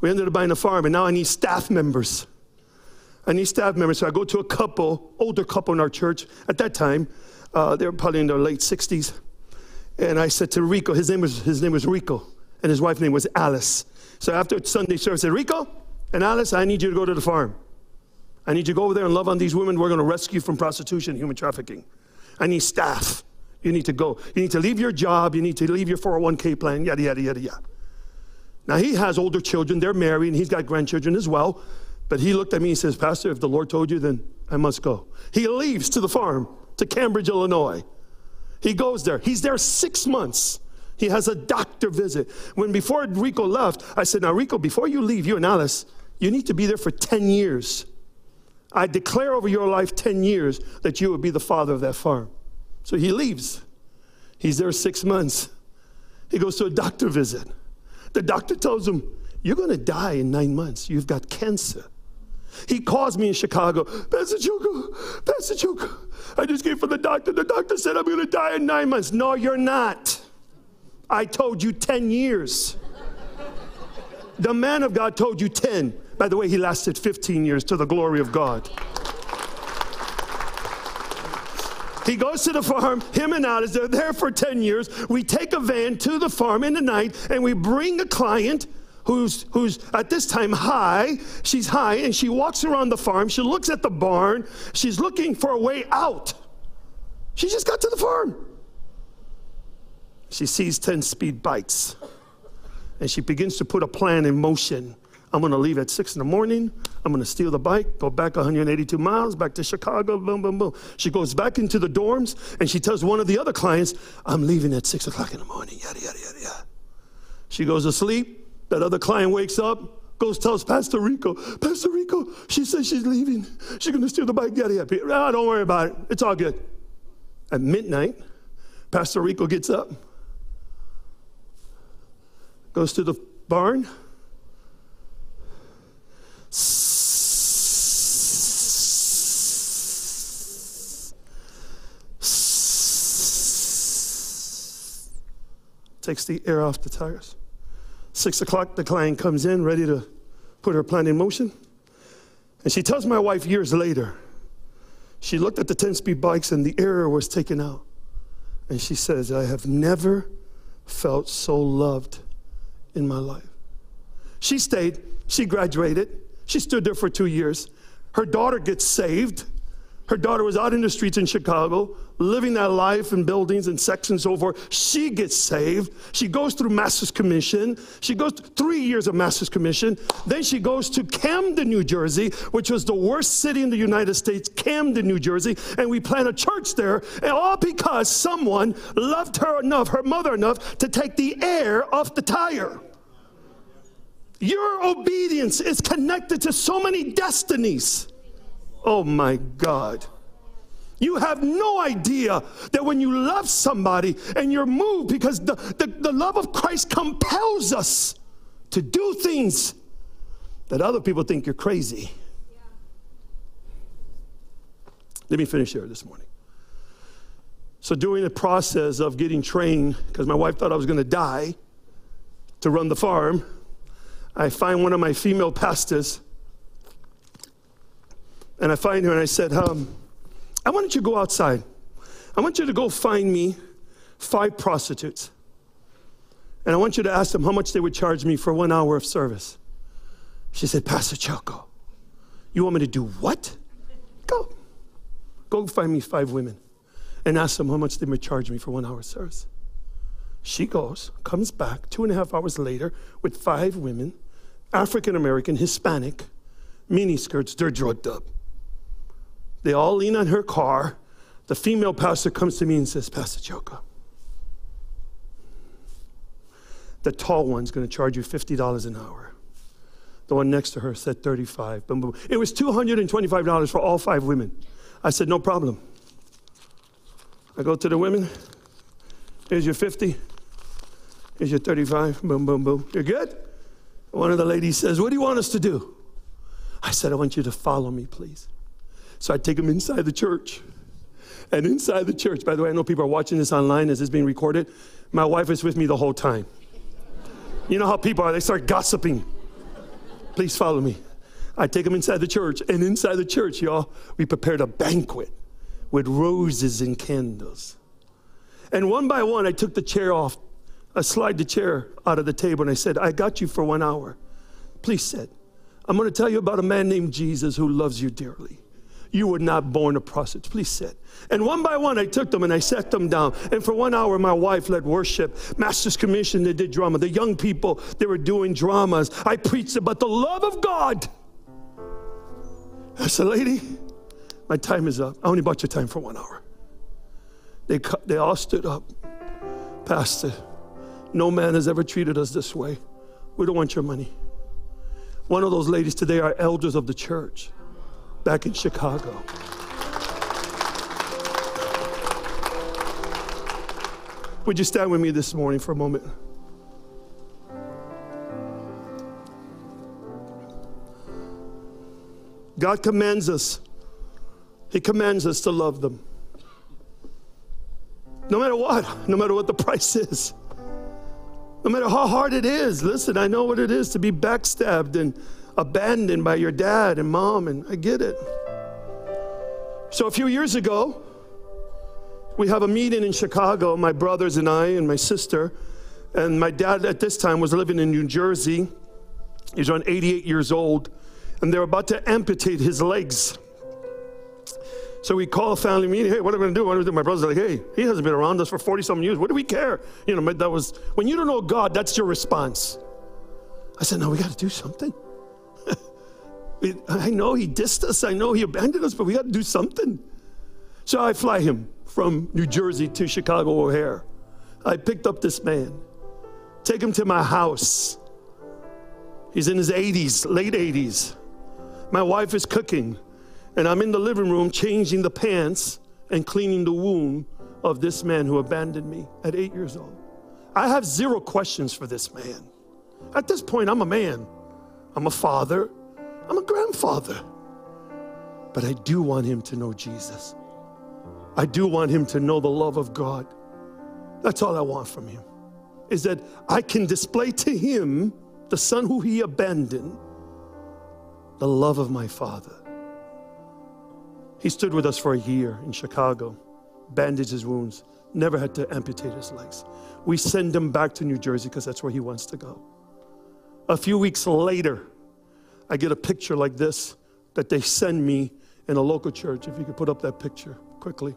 We ended up buying the farm, and now I need staff members. I need staff members. So I go to a couple, older couple in our church at that time. Uh, they were probably in their late 60s. And I said to Rico, his name was, his name was Rico, and his wife's name was Alice. So after Sunday service, I said, Rico and Alice, I need you to go to the farm. I need you to go over there and love on these women. We're going to rescue from prostitution, human trafficking. I need staff. You need to go. You need to leave your job. You need to leave your 401k plan, yada, yada, yada, yada. Now, he has older children. They're married, and he's got grandchildren as well. But he looked at me and says, Pastor, if the Lord told you, then I must go. He leaves to the farm to Cambridge, Illinois. He goes there. He's there six months. He has a doctor visit. When before Rico left, I said, Now, Rico, before you leave, you and Alice, you need to be there for 10 years. I declare over your life 10 years that you will be the father of that farm. So he leaves. He's there six months. He goes to a doctor visit. The doctor tells him, You're going to die in nine months. You've got cancer. He calls me in Chicago, Pastor Choco, Pastor Choco. I just came from the doctor. The doctor said I'm going to die in nine months. No, you're not. I told you 10 years. the man of God told you 10. By the way, he lasted 15 years to the glory of God. He goes to the farm, him and Alice, they're there for 10 years. We take a van to the farm in the night and we bring a client who's, who's at this time high. She's high and she walks around the farm. She looks at the barn. She's looking for a way out. She just got to the farm. She sees 10 speed bikes and she begins to put a plan in motion. I'm going to leave at six in the morning. I'm going to steal the bike, go back 182 miles, back to Chicago, boom, boom, boom. She goes back into the dorms and she tells one of the other clients, I'm leaving at six o'clock in the morning, yada, yada, yada, yada. She goes to sleep. That other client wakes up, goes tells Pastor Rico, Pastor Rico, she says she's leaving. She's going to steal the bike, yada, yada. Ah, don't worry about it. It's all good. At midnight, Pastor Rico gets up, goes to the barn, takes the air off the tires. Six o'clock, the client comes in ready to put her plan in motion. And she tells my wife years later, she looked at the 10 speed bikes and the air was taken out. And she says, I have never felt so loved in my life. She stayed, she graduated, she stood there for two years. Her daughter gets saved. Her daughter was out in the streets in Chicago, living that life in buildings and sex and so forth. She gets saved. She goes through Master's Commission. She goes three years of Master's Commission. Then she goes to Camden, New Jersey, which was the worst city in the United States, Camden, New Jersey. And we plant a church there, and all because someone loved her enough, her mother enough, to take the air off the tire. Your obedience is connected to so many destinies. Oh my God. You have no idea that when you love somebody and you're moved because the, the, the, love of Christ compels us to do things that other people think you're crazy. Let me finish here this morning. So, during the process of getting trained, because my wife thought I was going to die to run the farm, I find one of my female pastors, and I find her and I said, um, I want you to go outside. I want you to go find me five prostitutes. And I want you to ask them how much they would charge me for one hour of service. She said, Pastor Choco, you want me to do what? Go. Go find me five women and ask them how much they would charge me for one hour of service. She goes, comes back two and a half hours later with five women, African American, Hispanic, mini skirts, they're drugged up. They all lean on her car. The female pastor comes to me and says, Pastor Choco, the tall one's going to charge you $50 an hour. The one next to her said 35. Boom, boom. It was $225 for all five women. I said, no problem. I go to the women. Here's your 50. Here's your 35. Boom, boom, boom. You're good? One of the ladies says, What do you want us to do? I said, I want you to follow me, please. So I take them inside the church. And inside the church, by the way, I know people are watching this online as it's being recorded. My wife is with me the whole time. You know how people are, they start gossiping. Please follow me. I take them inside the church, and inside the church, y'all, we prepared a banquet with roses and candles. And one by one, I took the chair off. I slide the chair out of the table and I said, I got you for one hour. Please sit. I'm going to tell you about a man named Jesus who loves you dearly. You were not born a prostitute. Please sit. And one by one, I took them and I sat them down. And for one hour, my wife led worship. Master's Commission, they did drama. The young people, they were doing dramas. I preached about the love of God. I said, lady, my time is up. I only bought your time for one hour. They, they all stood up. Pastor, no man has ever treated us this way. We don't want your money. One of those ladies today are elders of the church back in Chicago. Would you stand with me this morning for a moment? God commands us. He commands us to love them. No matter what, no matter what the price is. No matter how hard it is, listen, I know what it is to be backstabbed and abandoned by your dad and mom, and I get it. So a few years ago, we have a meeting in Chicago, my brothers and I, and my sister. And my dad at this time was living in New Jersey. He's around 88 years old, and they're about to amputate his legs. So we call family meeting. Hey, what are we to do? What are we do? My brother's like, hey, he hasn't been around us for 40 some years. What do we care? You know, that was, when you don't know God, that's your response. I said, no, we got to do something. I know he dissed us. I know he abandoned us, but we got to do something. So I fly him from New Jersey to Chicago O'Hare. I picked up this man, take him to my house. He's in his 80s, late 80s. My wife is cooking and I'm in the living room changing the pants and cleaning the wound of this man who abandoned me at eight years old. I have zero questions for this man. At this point, I'm a man, I'm a father, I'm a grandfather. But I do want him to know Jesus. I do want him to know the love of God. That's all I want from him. Is that I can display to him, the son who he abandoned, the love of my father. He stood with us for a year in Chicago, bandaged his wounds, never had to amputate his legs. We send him back to New Jersey because that's where he wants to go. A few weeks later, I get a picture like this that they send me in a local church. If you could put up that picture quickly.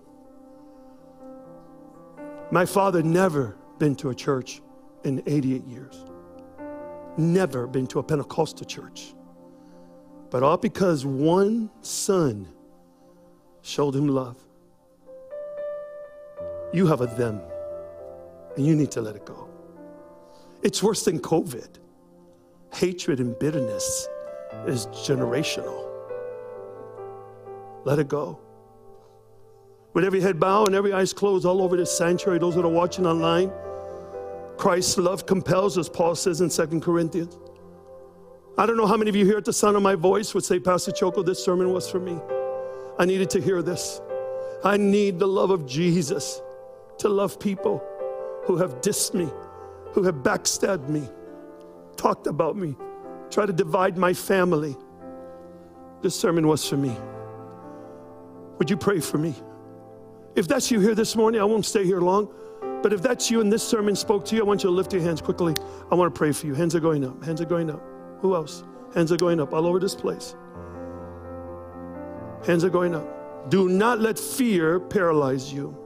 My father never been to a church in 88 years. Never been to a Pentecostal church. But all because one son showed him love. You have a them, and you need to let it go. It's worse than COVID. Hatred and bitterness is generational. Let it go. With every head bowed and every eyes closed all over this sanctuary, those that are watching online, Christ's love compels, as Paul says in Second Corinthians. I don't know how many of you here at the sound of my voice would say, Pastor Choco, this sermon was for me. I needed to hear this. I need the love of Jesus to love people who have dissed me, who have backstabbed me, talked about me, tried to divide my family. This sermon was for me. Would you pray for me? If that's you here this morning, I won't stay here long. But if that's you and this sermon spoke to you, I want you to lift your hands quickly. I want to pray for you. Hands are going up. Hands are going up. Who else? Hands are going up all over this place. Hands are going up. Do not let fear paralyze you.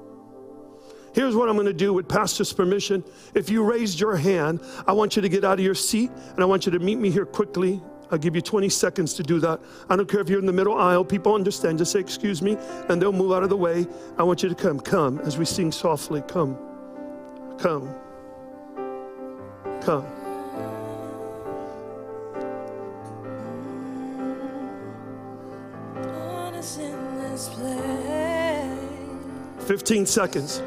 Here's what I'm going to do with pastor's permission. If you raised your hand, I want you to get out of your seat and I want you to meet me here quickly. I'll give you 20 seconds to do that. I don't care if you're in the middle aisle, people understand. Just say, Excuse me, and they'll move out of the way. I want you to come. Come as we sing softly. Come. Come. Come. 15 seconds.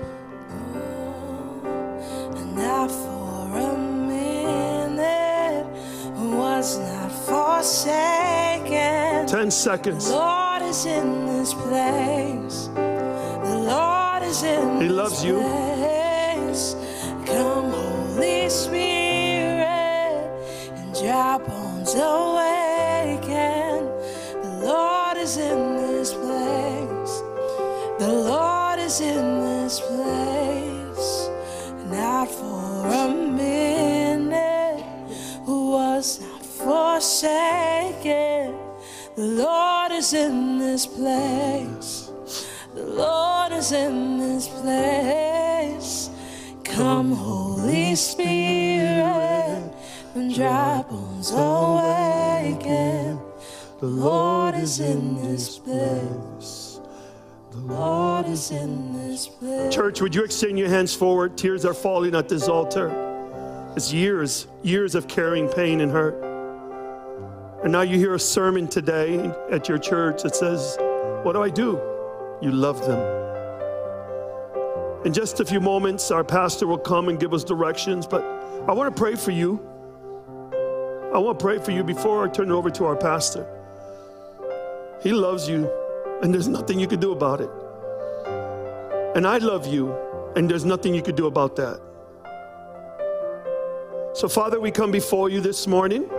10 seconds. The Lord is in this place. The Lord is in He loves you. Place. Come, Holy Spirit, and dry bones awaken. In this place. Come, Holy Spirit, and dry bones awaken. The Lord is in this place. The Lord is in this place. Church, would you extend your hands forward? Tears are falling at this altar. It's years, years of carrying pain and hurt. And now you hear a sermon today at your church that says, What do I do? You love them. In just a few moments, our pastor will come and give us directions, but I want to pray for you. I want to pray for you before I turn it over to our pastor. He loves you, and there's nothing you can do about it. And I love you, and there's nothing you could do about that. So, Father, we come before you this morning.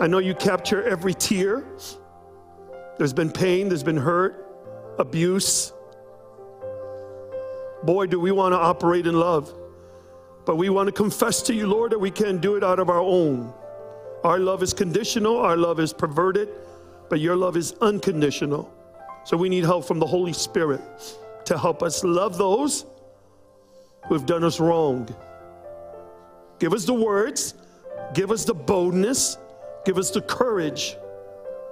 I know you capture every tear. There's been pain, there's been hurt, abuse. Boy, do we want to operate in love. But we want to confess to you, Lord, that we can't do it out of our own. Our love is conditional, our love is perverted, but your love is unconditional. So we need help from the Holy Spirit to help us love those who have done us wrong. Give us the words, give us the boldness, give us the courage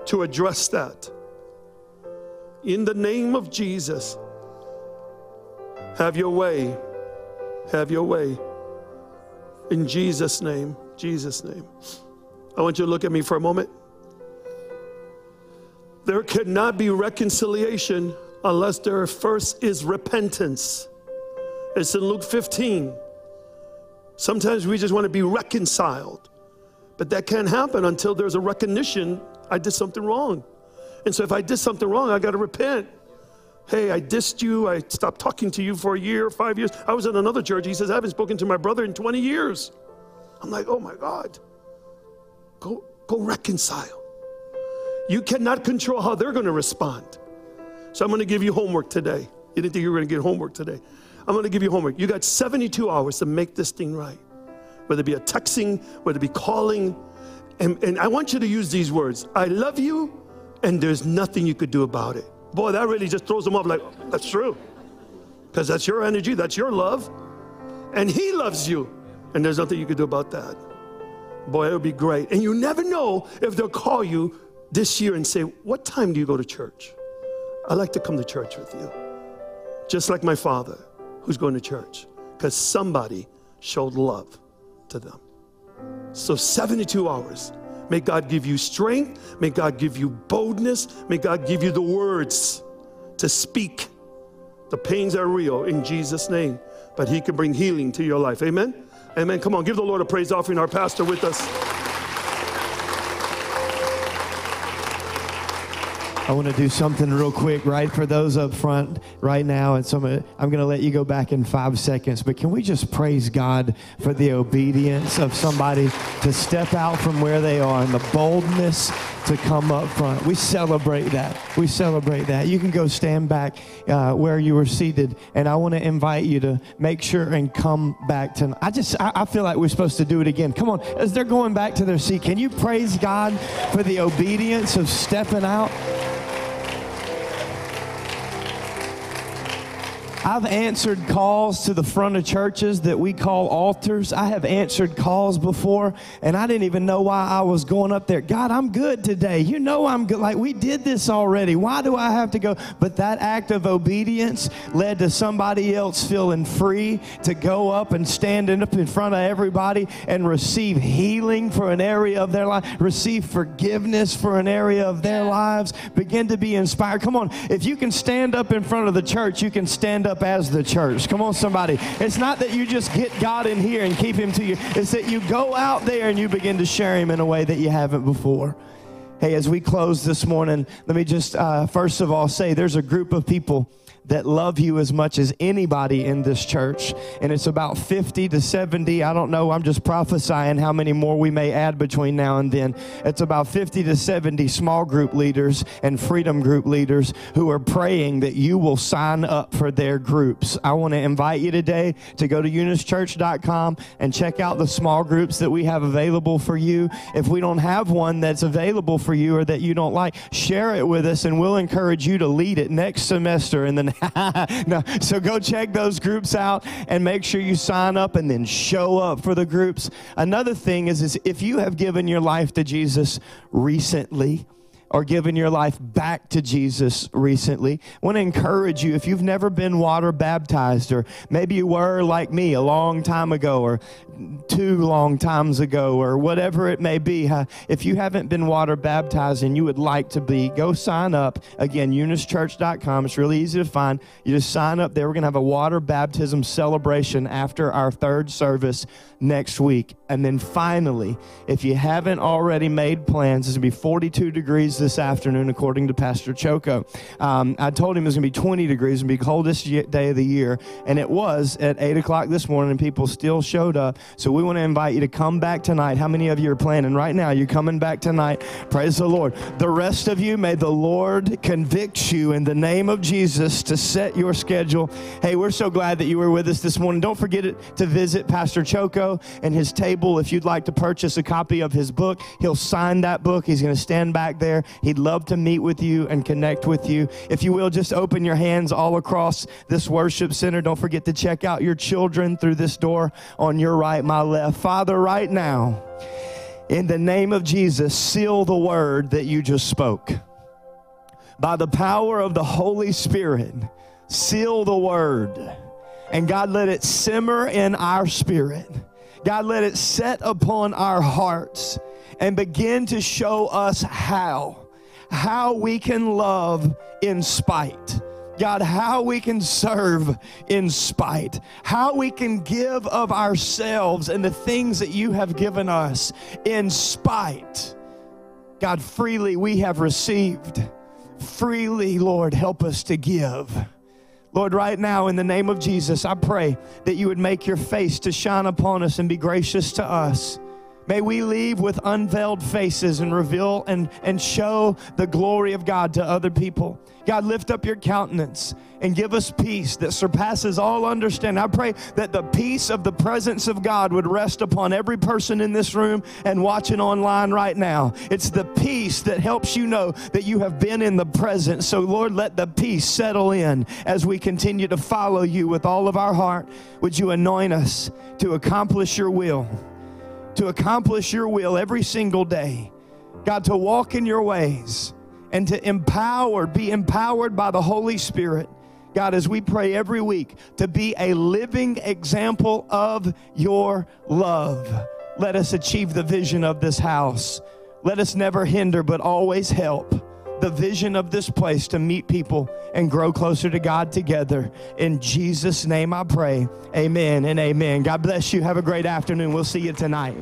to address that. In the name of Jesus, have your way. Have your way. In Jesus' name, Jesus' name. I want you to look at me for a moment. There cannot be reconciliation unless there first is repentance. It's in Luke 15. Sometimes we just want to be reconciled, but that can't happen until there's a recognition I did something wrong. And so if I did something wrong, I got to repent. Hey, I dissed you. I stopped talking to you for a year, five years. I was in another church. He says, I haven't spoken to my brother in 20 years. I'm like, oh my God. Go, go reconcile. You cannot control how they're going to respond. So I'm going to give you homework today. You didn't think you were going to get homework today. I'm going to give you homework. You got 72 hours to make this thing right. Whether it be a texting, whether it be calling. And, and I want you to use these words I love you, and there's nothing you could do about it. Boy, that really just throws them off like, that's true. Because that's your energy, that's your love. And he loves you, and there's nothing you could do about that. Boy, it would be great. And you never know if they'll call you this year and say, What time do you go to church? I'd like to come to church with you. Just like my father, who's going to church, because somebody showed love to them. So, 72 hours. May God give you strength. May God give you boldness. May God give you the words to speak. The pains are real in Jesus' name, but He can bring healing to your life. Amen. Amen. Come on, give the Lord a praise offering. Our pastor with us. I want to do something real quick, right, for those up front right now. And so I'm going to let you go back in five seconds. But can we just praise God for the obedience of somebody to step out from where they are and the boldness to come up front? We celebrate that. We celebrate that. You can go stand back uh, where you were seated. And I want to invite you to make sure and come back to. I just, I, I feel like we're supposed to do it again. Come on, as they're going back to their seat, can you praise God for the obedience of stepping out? I've answered calls to the front of churches that we call altars. I have answered calls before, and I didn't even know why I was going up there. God, I'm good today. You know I'm good. Like, we did this already. Why do I have to go? But that act of obedience led to somebody else feeling free to go up and stand up in front of everybody and receive healing for an area of their life, receive forgiveness for an area of their lives, begin to be inspired. Come on, if you can stand up in front of the church, you can stand up up as the church. Come on, somebody. It's not that you just get God in here and keep him to you, it's that you go out there and you begin to share him in a way that you haven't before. Hey, as we close this morning, let me just uh, first of all say there's a group of people that love you as much as anybody in this church. And it's about 50 to 70. I don't know. I'm just prophesying how many more we may add between now and then. It's about 50 to 70 small group leaders and freedom group leaders who are praying that you will sign up for their groups. I want to invite you today to go to eunischurch.com and check out the small groups that we have available for you. If we don't have one that's available for you or that you don't like, share it with us and we'll encourage you to lead it next semester. And then, no, so go check those groups out and make sure you sign up and then show up for the groups. Another thing is, is if you have given your life to Jesus recently, or given your life back to Jesus recently, I want to encourage you if you've never been water baptized, or maybe you were like me a long time ago, or two long times ago, or whatever it may be, if you haven't been water baptized and you would like to be, go sign up. Again, eunischurch.com. It's really easy to find. You just sign up there. We're going to have a water baptism celebration after our third service next week. And then finally, if you haven't already made plans, it's going to be 42 degrees this afternoon, according to Pastor Choco. Um, I told him it was going to be 20 degrees and be coldest day of the year, and it was at 8 o'clock this morning, and people still showed up. So we want to invite you to come back tonight. How many of you are planning right now? You're coming back tonight. Praise the Lord. The rest of you, may the Lord convict you in the name of Jesus to set your schedule. Hey, we're so glad that you were with us this morning. Don't forget to visit Pastor Choco and his table if you'd like to purchase a copy of his book. He'll sign that book. He's going to stand back there. He'd love to meet with you and connect with you. If you will, just open your hands all across this worship center. Don't forget to check out your children through this door on your right, my left. Father, right now, in the name of Jesus, seal the word that you just spoke. By the power of the Holy Spirit, seal the word. And God, let it simmer in our spirit. God, let it set upon our hearts and begin to show us how, how we can love in spite. God, how we can serve in spite, how we can give of ourselves and the things that you have given us in spite. God, freely we have received. Freely, Lord, help us to give. Lord, right now, in the name of Jesus, I pray that you would make your face to shine upon us and be gracious to us. May we leave with unveiled faces and reveal and, and show the glory of God to other people. God, lift up your countenance and give us peace that surpasses all understanding. I pray that the peace of the presence of God would rest upon every person in this room and watching online right now. It's the peace that helps you know that you have been in the presence. So, Lord, let the peace settle in as we continue to follow you with all of our heart. Would you anoint us to accomplish your will? To accomplish your will every single day. God, to walk in your ways and to empower, be empowered by the Holy Spirit. God, as we pray every week, to be a living example of your love. Let us achieve the vision of this house. Let us never hinder, but always help the vision of this place to meet people and grow closer to God together. In Jesus' name I pray. Amen and amen. God bless you. Have a great afternoon. We'll see you tonight.